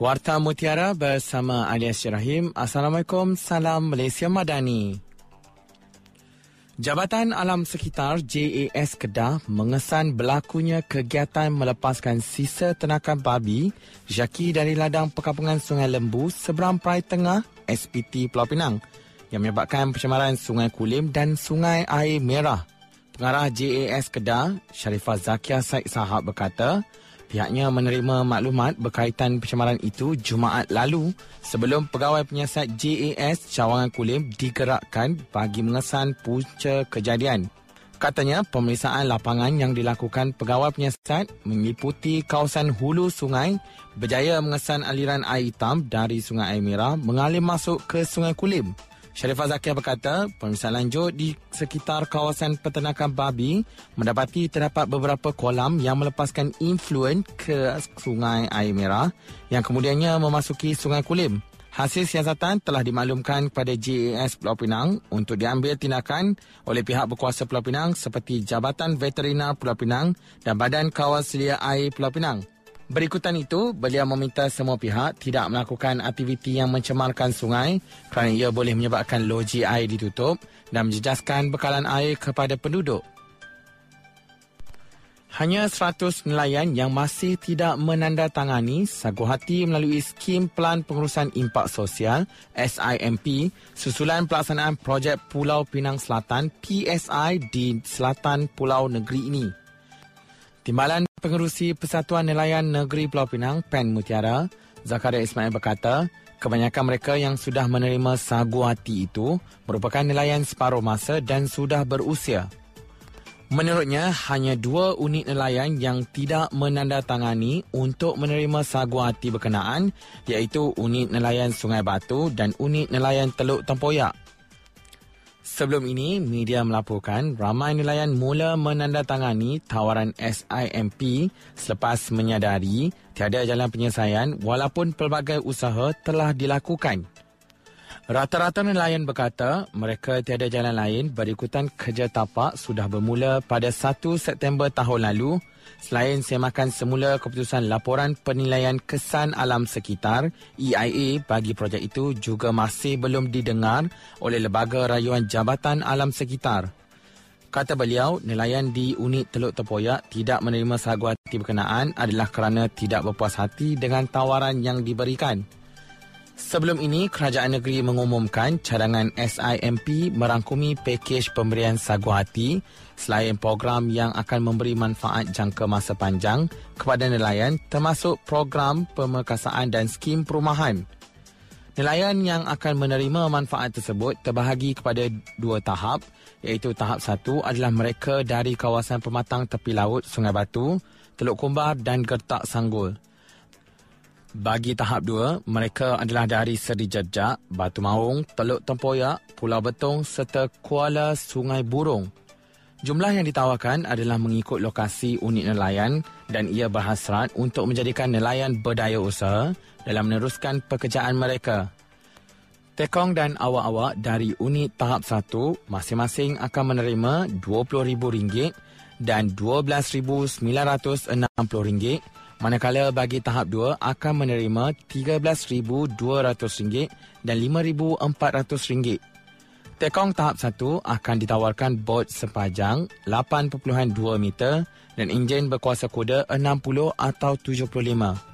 Warta Mutiara bersama Alias Rahim. Assalamualaikum, salam Malaysia Madani. Jabatan Alam Sekitar JAS Kedah mengesan berlakunya kegiatan melepaskan sisa tenakan babi jaki dari ladang perkampungan Sungai Lembu seberang Perai Tengah SPT Pulau Pinang yang menyebabkan pencemaran Sungai Kulim dan Sungai Air Merah. Pengarah JAS Kedah, Sharifah Zakia Said Sahab berkata, Pihaknya menerima maklumat berkaitan pencemaran itu Jumaat lalu sebelum pegawai penyiasat JAS Cawangan Kulim digerakkan bagi mengesan punca kejadian. Katanya, pemeriksaan lapangan yang dilakukan pegawai penyiasat meliputi kawasan hulu sungai berjaya mengesan aliran air hitam dari Sungai Air Merah mengalir masuk ke Sungai Kulim. Sharifah Zakia berkata, pemeriksaan lanjut di sekitar kawasan peternakan babi mendapati terdapat beberapa kolam yang melepaskan influen ke sungai air merah yang kemudiannya memasuki sungai Kulim. Hasil siasatan telah dimaklumkan kepada JAS Pulau Pinang untuk diambil tindakan oleh pihak berkuasa Pulau Pinang seperti Jabatan Veterinar Pulau Pinang dan Badan Kawal Selia Air Pulau Pinang. Berikutan itu, beliau meminta semua pihak tidak melakukan aktiviti yang mencemarkan sungai kerana ia boleh menyebabkan loji air ditutup dan menjejaskan bekalan air kepada penduduk. Hanya 100 nelayan yang masih tidak menandatangani sagu hati melalui skim Pelan Pengurusan Impak Sosial SIMP susulan pelaksanaan projek Pulau Pinang Selatan PSI di selatan Pulau Negeri ini. Timbalan Pengerusi Persatuan Nelayan Negeri Pulau Pinang, PEN Mutiara, Zakaria Ismail berkata, kebanyakan mereka yang sudah menerima sagu hati itu merupakan nelayan separuh masa dan sudah berusia. Menurutnya, hanya dua unit nelayan yang tidak menandatangani untuk menerima sagu hati berkenaan iaitu unit nelayan Sungai Batu dan unit nelayan Teluk Tempoyak. Sebelum ini, media melaporkan ramai nelayan mula menandatangani tawaran SIMP selepas menyadari tiada jalan penyelesaian walaupun pelbagai usaha telah dilakukan. Rata-rata nelayan berkata mereka tiada jalan lain berikutan kerja tapak sudah bermula pada 1 September tahun lalu Selain semakan semula keputusan laporan penilaian kesan alam sekitar EIA bagi projek itu juga masih belum didengar oleh Lembaga Rayuan Jabatan Alam Sekitar. Kata beliau, nelayan di unit Teluk Tepoyak tidak menerima sagu berkenaan adalah kerana tidak berpuas hati dengan tawaran yang diberikan. Sebelum ini, kerajaan negeri mengumumkan cadangan SIMP merangkumi pakej pemberian sagu hati selain program yang akan memberi manfaat jangka masa panjang kepada nelayan termasuk program pemerkasaan dan skim perumahan. Nelayan yang akan menerima manfaat tersebut terbahagi kepada dua tahap iaitu tahap satu adalah mereka dari kawasan pematang tepi laut Sungai Batu, Teluk Kumbar dan Gertak Sanggul. Bagi tahap dua, mereka adalah dari Seri Jejak, Batu Maung, Teluk Tempoyak, Pulau Betong serta Kuala Sungai Burung. Jumlah yang ditawarkan adalah mengikut lokasi unit nelayan dan ia berhasrat untuk menjadikan nelayan berdaya usaha dalam meneruskan pekerjaan mereka. Tekong dan awak-awak dari unit tahap satu masing-masing akan menerima RM20,000 dan RM12,960 Manakala bagi tahap 2 akan menerima RM13,200 dan RM5,400. Tekong tahap 1 akan ditawarkan bot sepanjang 8.2 meter dan enjin berkuasa kuda 60 atau 75.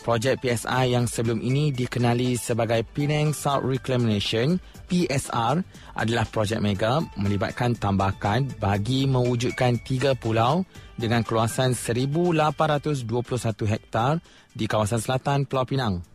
Projek PSI yang sebelum ini dikenali sebagai Penang Salt Reclamation PSR adalah projek mega melibatkan tambakan bagi mewujudkan tiga pulau dengan keluasan 1821 hektar di kawasan selatan Pulau Pinang.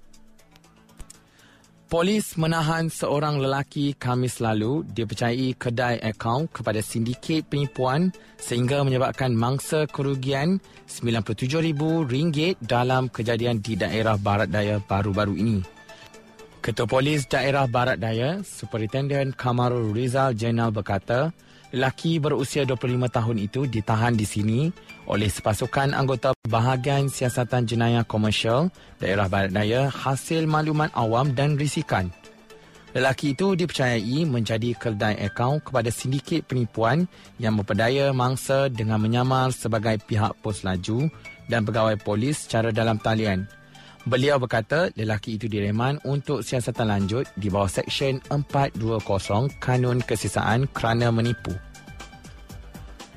Polis menahan seorang lelaki Kamis lalu dipercayai kedai akaun kepada sindiket penipuan sehingga menyebabkan mangsa kerugian RM97,000 dalam kejadian di daerah Barat Daya baru-baru ini. Ketua Polis Daerah Barat Daya, Superintendent Kamarul Rizal Jenal berkata, lelaki berusia 25 tahun itu ditahan di sini oleh sepasukan anggota bahagian siasatan jenayah komersial daerah Barat Daya hasil maklumat awam dan risikan. Lelaki itu dipercayai menjadi kedai akaun kepada sindiket penipuan yang memperdaya mangsa dengan menyamar sebagai pihak pos laju dan pegawai polis secara dalam talian. Beliau berkata lelaki itu direman untuk siasatan lanjut di bawah Seksyen 420 Kanun Kesisaan kerana menipu.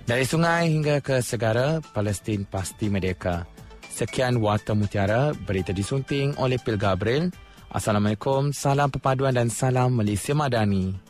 Dari sungai hingga ke segara, Palestin pasti merdeka. Sekian Warta Mutiara, berita disunting oleh Pil Gabriel. Assalamualaikum, salam perpaduan dan salam Malaysia Madani.